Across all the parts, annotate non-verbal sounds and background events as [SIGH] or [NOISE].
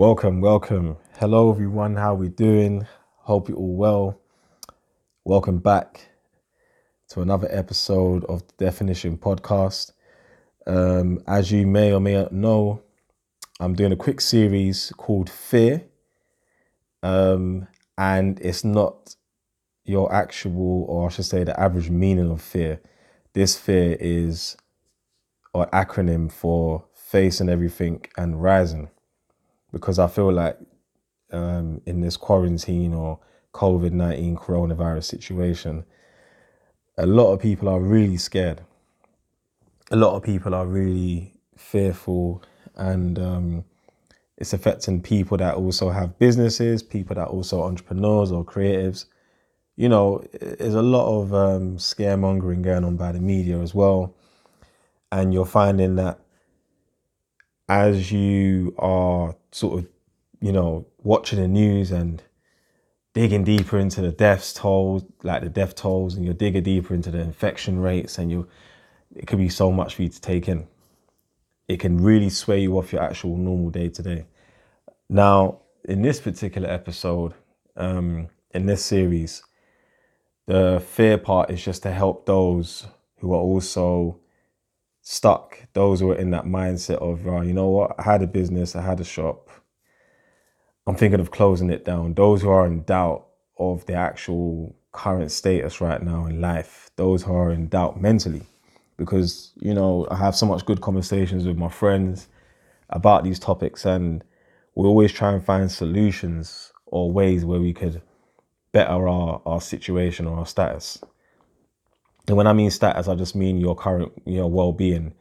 Welcome, welcome. Hello everyone, how are we doing? Hope you're all well. Welcome back to another episode of the Definition Podcast. Um, as you may or may not know, I'm doing a quick series called Fear. Um, and it's not your actual, or I should say, the average meaning of fear. This fear is an acronym for facing everything and rising because I feel like um, in this quarantine or COVID 19 coronavirus situation, a lot of people are really scared. A lot of people are really fearful, and um, it's affecting people that also have businesses, people that also entrepreneurs or creatives. You know, there's a lot of um, scaremongering going on by the media as well. And you're finding that as you are sort of, you know, watching the news and digging deeper into the deaths toll, like the death tolls, and you're digging deeper into the infection rates, and you, it could be so much for you to take in. It can really sway you off your actual normal day to day. Now, in this particular episode, um, in this series, the fear part is just to help those who are also stuck, those who are in that mindset of, uh, you know what, I had a business, I had a shop, I'm thinking of closing it down. Those who are in doubt of the actual current status right now in life, those who are in doubt mentally, because, you know, I have so much good conversations with my friends about these topics, and we always try and find solutions or ways where we could better our, our situation or our status. And when I mean status, I just mean your current your well being,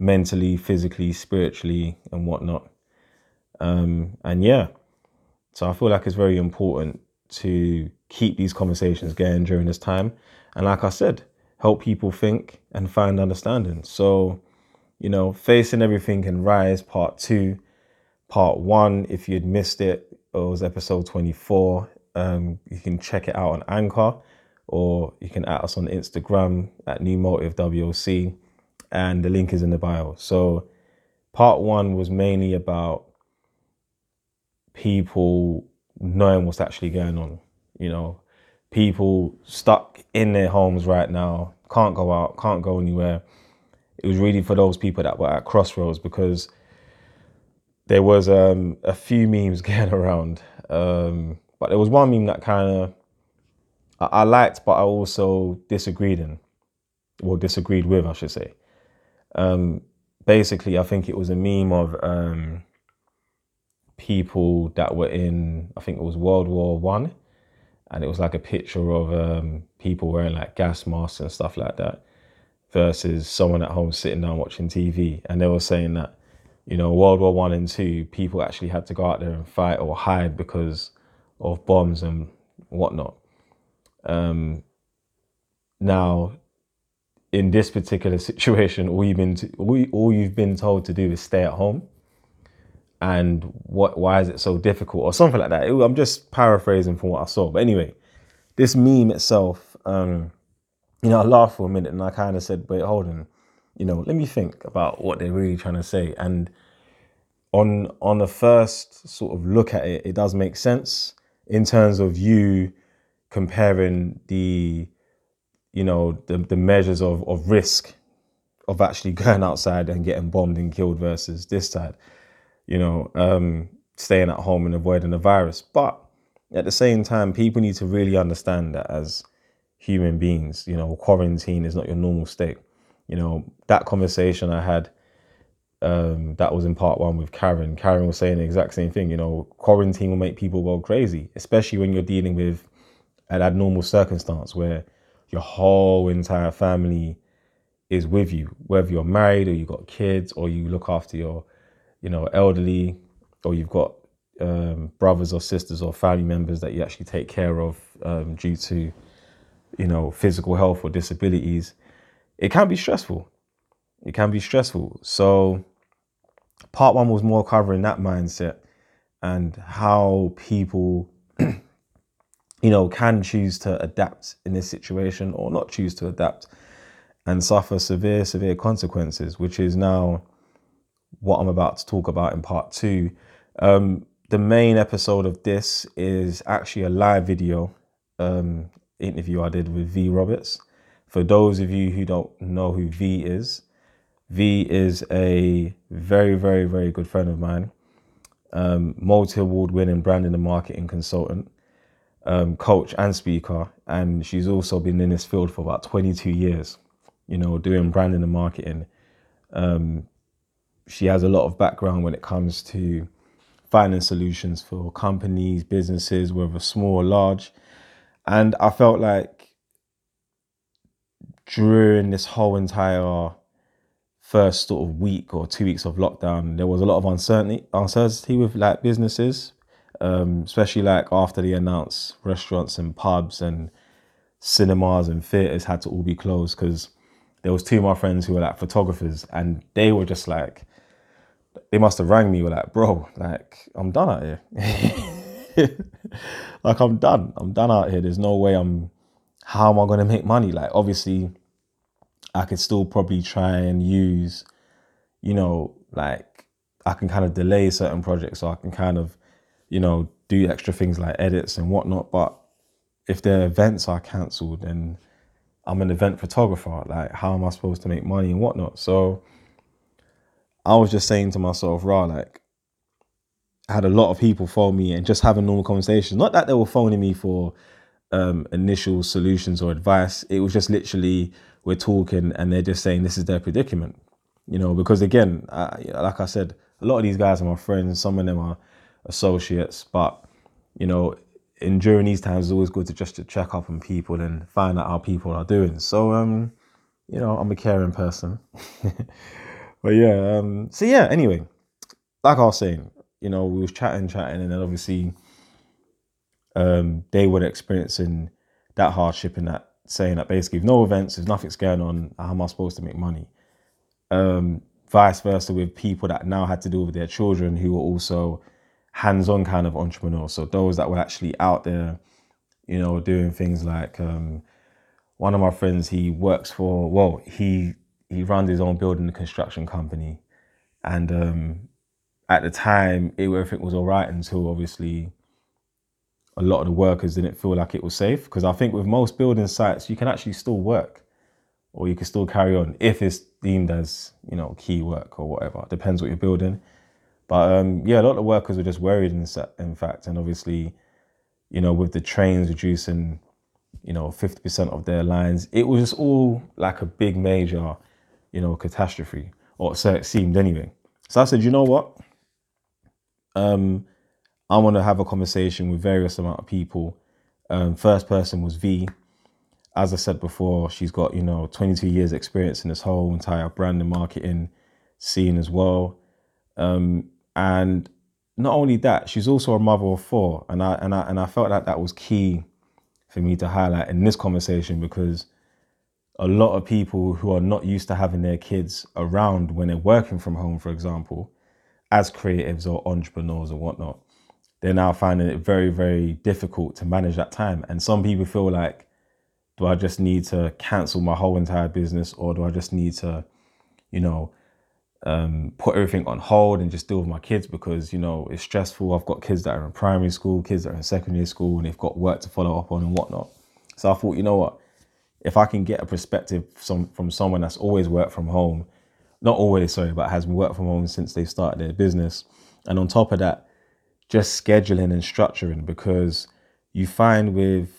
mentally, physically, spiritually, and whatnot. Um, and yeah, so I feel like it's very important to keep these conversations going during this time. And like I said, help people think and find understanding. So, you know, facing everything Can rise part two, part one. If you'd missed it, it was episode 24. Um, you can check it out on Anchor or you can add us on Instagram at New Motive WOC, and the link is in the bio. So, part one was mainly about people knowing what's actually going on. You know, people stuck in their homes right now, can't go out, can't go anywhere. It was really for those people that were at crossroads because there was um, a few memes [LAUGHS] going around, um, but there was one meme that kind of I, liked, but I also disagreed in, or disagreed with, I should say. Um, basically, I think it was a meme of um, people that were in, I think it was World War One, and it was like a picture of um, people wearing like gas masks and stuff like that, versus someone at home sitting down watching TV, and they were saying that, you know, World War One and Two, people actually had to go out there and fight or hide because of bombs and whatnot. Um, now, in this particular situation, all you've been to, all, you've been told to do is stay at home. And what? Why is it so difficult, or something like that? It, I'm just paraphrasing from what I saw. But anyway, this meme itself, um, you know, I laughed for a minute and I kind of said, "Wait, hold on, you know, let me think about what they're really trying to say." And on on the first sort of look at it, it does make sense in terms of you comparing the you know the, the measures of, of risk of actually [LAUGHS] going outside and getting bombed and killed versus this side you know um, staying at home and avoiding the virus. But at the same time people need to really understand that as human beings you know quarantine is not your normal state. You know that conversation i had um, that was in part one with karen. Karen was saying the exact same thing you know quarantine will make people go crazy especially when you're dealing with an abnormal circumstance where your whole entire family is with you, whether you're married or you've got kids or you look after your, you know, elderly or you've got um, brothers or sisters or family members that you actually take care of um, due to, you know, physical health or disabilities, it can be stressful. It can be stressful. So, part one was more covering that mindset and how people you know, can choose to adapt in this situation or not choose to adapt and suffer severe, severe consequences, which is now what I'm about to talk about in part two. Um, the main episode of this is actually a live video um, interview I did with Vee Roberts. For those of you who don't know who Vee is, Vee is a very, very, very good friend of mine, um, multi award winning branding and marketing consultant, um, coach, and speaker. And she's also been in this field for about 22 years, you know, doing branding and marketing. Um, she has a lot of background when it comes to finding solutions for companies, businesses, whether small or large. And I felt like during this whole entire first sort of week or two weeks of lockdown, there was a lot of uncertainty, uncertainty with like businesses, um, especially like after they announced restaurants and pubs and cinemas and theaters had to all be closed because there was two of my friends who were like photographers and they were just like they must have rang me were like bro like i'm done out here. [LAUGHS] Like i'm done. I'm done out here. There's no way i'm how am i going to make money? Like obviously i could still probably try and use you know like i can kind of delay certain projects so i can kind of you know do extra things like edits and whatnot but if their events are cancelled then i'm an event photographer like how am i supposed to make money and whatnot so I was just saying to myself, raw, like, I had a lot of people phone me and just having normal conversations. Not that they were phoning me for um, initial solutions or advice. It was just literally we're talking and they're just saying this is their predicament. You know, because again, I, like I said, a lot of these guys are my friends. Some of them are associates, but you know, in during these times, it's always good to just to check up on people and find out how people are doing. So, um, you know, I'm a caring person. [LAUGHS] but yeah, um, so yeah. Anyway, like I was saying, you know, we was chatting, chatting, and then obviously, um, they were experiencing that hardship and that saying that basically, if no events, if nothing's going on, how am I supposed to make money? Um, vice versa with people that now had to deal with their children who were also hands-on kind of entrepreneurs. So those that were actually out there, you know, doing things like um, one of my friends, he works for well, he he runs his own building construction company, and um, at the time, it, everything was all right until obviously a lot of the workers didn't feel like it was safe. Because I think with most building sites, you can actually still work, or you can still carry on if it's deemed as you know key work or whatever. It depends what you're building. But um, yeah, a lot of workers were just worried in, in fact, and obviously, you know, with the trains reducing, you know, 50% of their lines, it was all like a big major you know, catastrophe, or so it seemed anyway. So I said, you know what? Um, I want to have a conversation with various amount of people. Um, first person was Vee. As I said before, she's got you know 22 years experience in this whole entire brand and marketing scene as well. Um, and not only that, she's also a mother of four, and I and I and I felt that that was key for me to highlight in this conversation because a lot of people who are not used to having their kids around when they're working from home, for example, as creatives or entrepreneurs or whatnot, they're now finding it very, very difficult to manage that time. And some people feel like, do I just need to cancel my whole entire business or do I just need to, you know, um, put everything on hold and just deal with my kids because, you know, it's stressful. I've got kids that are in primary school, kids that are in secondary school, and they've got work to follow up on and whatnot. So I thought, you know what? if I can get a perspective from, from someone that's always worked from home, not always, sorry, but has worked from home since they started their business. And on top of that, just scheduling and structuring because you find with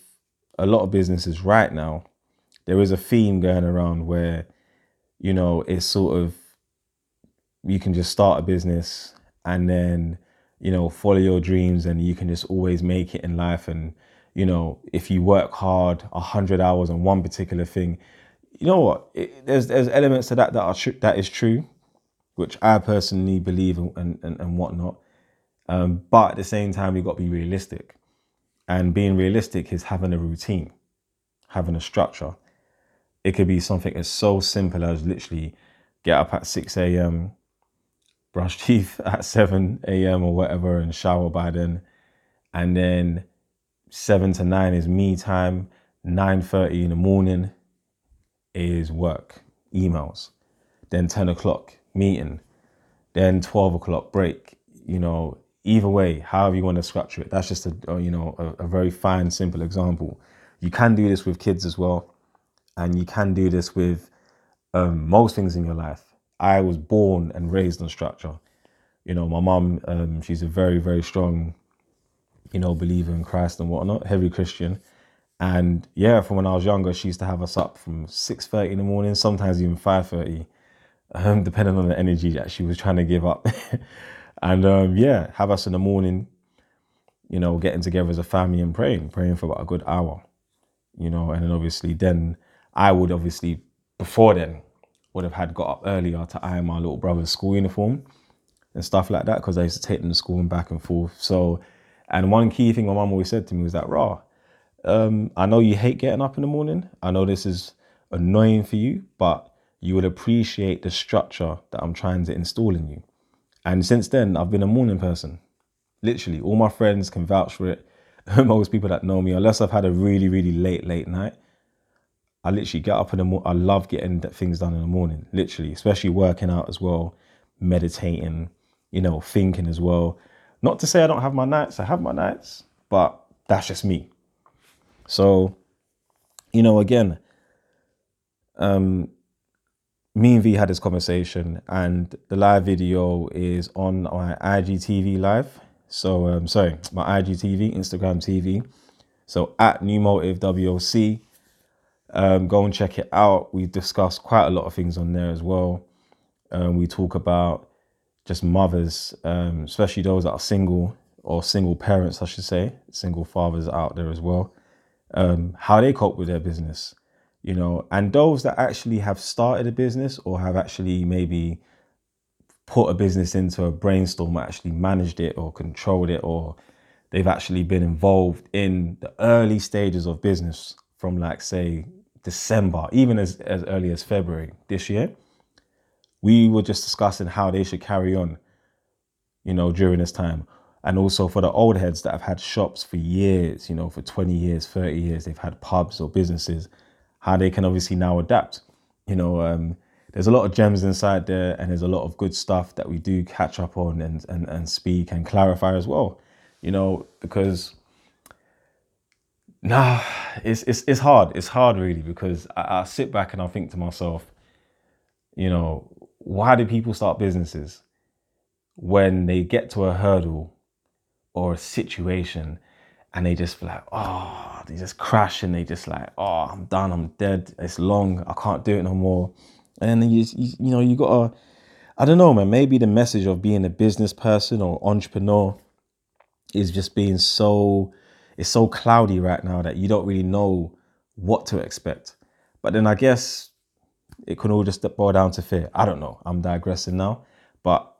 a lot of businesses right now, there is a theme going around where, you know, it's sort of you can just start a business and then, you know, follow your dreams and you can just always make it in life and you know, if you work hard, hundred hours on one particular thing, you know what? It, there's there's elements to that that are true. That is true, which I personally believe and and, and whatnot. Um, but at the same time, you've got to be realistic, and being realistic is having a routine, having a structure. It could be something as so simple as literally get up at six a.m., brush teeth [LAUGHS] at seven a.m. or whatever, and shower by then, and then seven to nine is me time. Nine thirty in the morning is work, emails. Then ten o'clock meeting. Then twelve o'clock break. You know, either way, however you want to structure it. That's just a, a you know a, a very fine, simple example. You can do this with kids as well, and you can do this with um, most things in your life. I was born and raised on structure. You know, my mom, um, she's a very, very strong, you know, believer in Christ and whatnot, heavy Christian. And yeah, from when I was younger, she used to have us up from six thirty in the morning, sometimes even five thirty, um, [LAUGHS] depending on the energy that she was trying to give up. [LAUGHS] and um, yeah, have us in the morning, you know, getting together as a family and praying, praying for about a good hour, you know, and then obviously then I would obviously before then would have had got up earlier to iron my little brother's school uniform and stuff like that because I used to take them to school and back and forth. So, and one key thing my mum always said to me was that, "Raw, um, I know you hate getting up in the morning. I know this is annoying for you, but you would appreciate the structure that I'm trying to install in you." And since then, I've been a morning person. Literally, all my friends can vouch for it. [LAUGHS] Most people that know me, unless I've had a really, really late, late night, I literally get up in the morning. I love getting things done in the morning, literally, especially working out as well, meditating, you know, thinking as well. Not to say I don't have my nights, I have my nights, but that's just me. So, you know, again, um, me and Vee had this conversation, and the live video is on my IGTV live. So, um, sorry, my IGTV, Instagram TV. So at New Motive WOC, um, go and check it out. We discuss quite a lot of things on there as well. Um, we talk about just mothers, um, especially those that are single or single parents, I should say, single fathers out there as well, um, how they cope with their business, you know, and those that actually have started a business or have actually maybe put a business into a brainstorm, actually managed it or controlled it, or they've actually been involved in the early stages of business from like say December, even as, as early as February this year, we were just discussing how they should carry on, you know, during this time. And also for the old heads that have had shops for years, you know, for 20 years, 30 years, they've had pubs or businesses, how they can obviously now adapt. You know, um, there's a lot of gems inside there and there's a lot of good stuff that we do catch up on and, and, and speak and clarify as well, you know, because Nah, it's it's it's hard. It's hard really because I, I sit back and I think to myself, you know, why do people start businesses when they get to a hurdle or a situation and they just like, oh, they just crash and they just like, oh, I'm done, I'm dead, it's long, I can't do it no more. And then you, you, you know, you gotta, I don't know, man, maybe the message of being a business person or entrepreneur is just being so it's so cloudy right now that you don't really know what to expect. But then I guess it can all just boil down to fear. I don't know. I'm digressing now. But,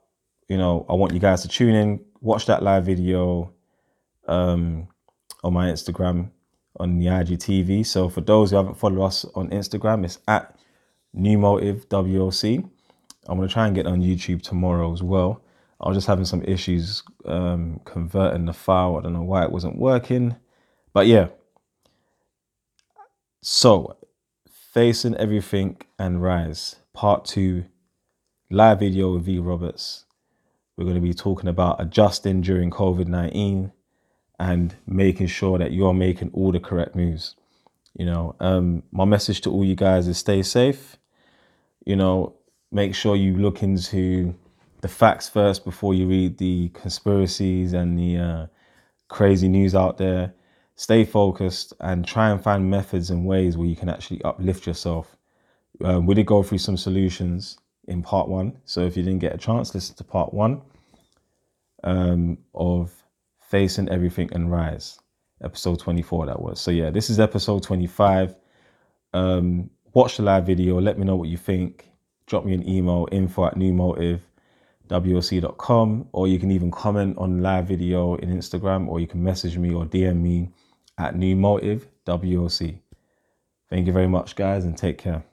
you know, I want you guys to tune in, watch that live video um, on my Instagram on the IGTV. So for those who haven't followed us on Instagram, it's at New Motive WOC. I'm going to try and get on YouTube tomorrow as well. I was just having some issues um, converting the file. I don't know why it wasn't working. But yeah. So, Facing Everything and Rise, part two, live video with Vee Roberts. We're going to be talking about adjusting during COVID 19 and making sure that you're making all the correct moves. You know, um, my message to all you guys is stay safe. You know, make sure you look into the facts first before you read the conspiracies and the uh, crazy news out there. Stay focused and try and find methods and ways where you can actually uplift yourself. Um, we did go through some solutions in part one. So if you didn't get a chance, listen to part one um, of Facing Everything and Rise, episode 24, that was. So yeah, this is episode 25. Um, watch the live video. Let me know what you think. Drop me an email info at newmotive woc.com or you can even comment on live video in Instagram or you can message me or DM me at New Motive WOC. Thank you very much, guys, and take care.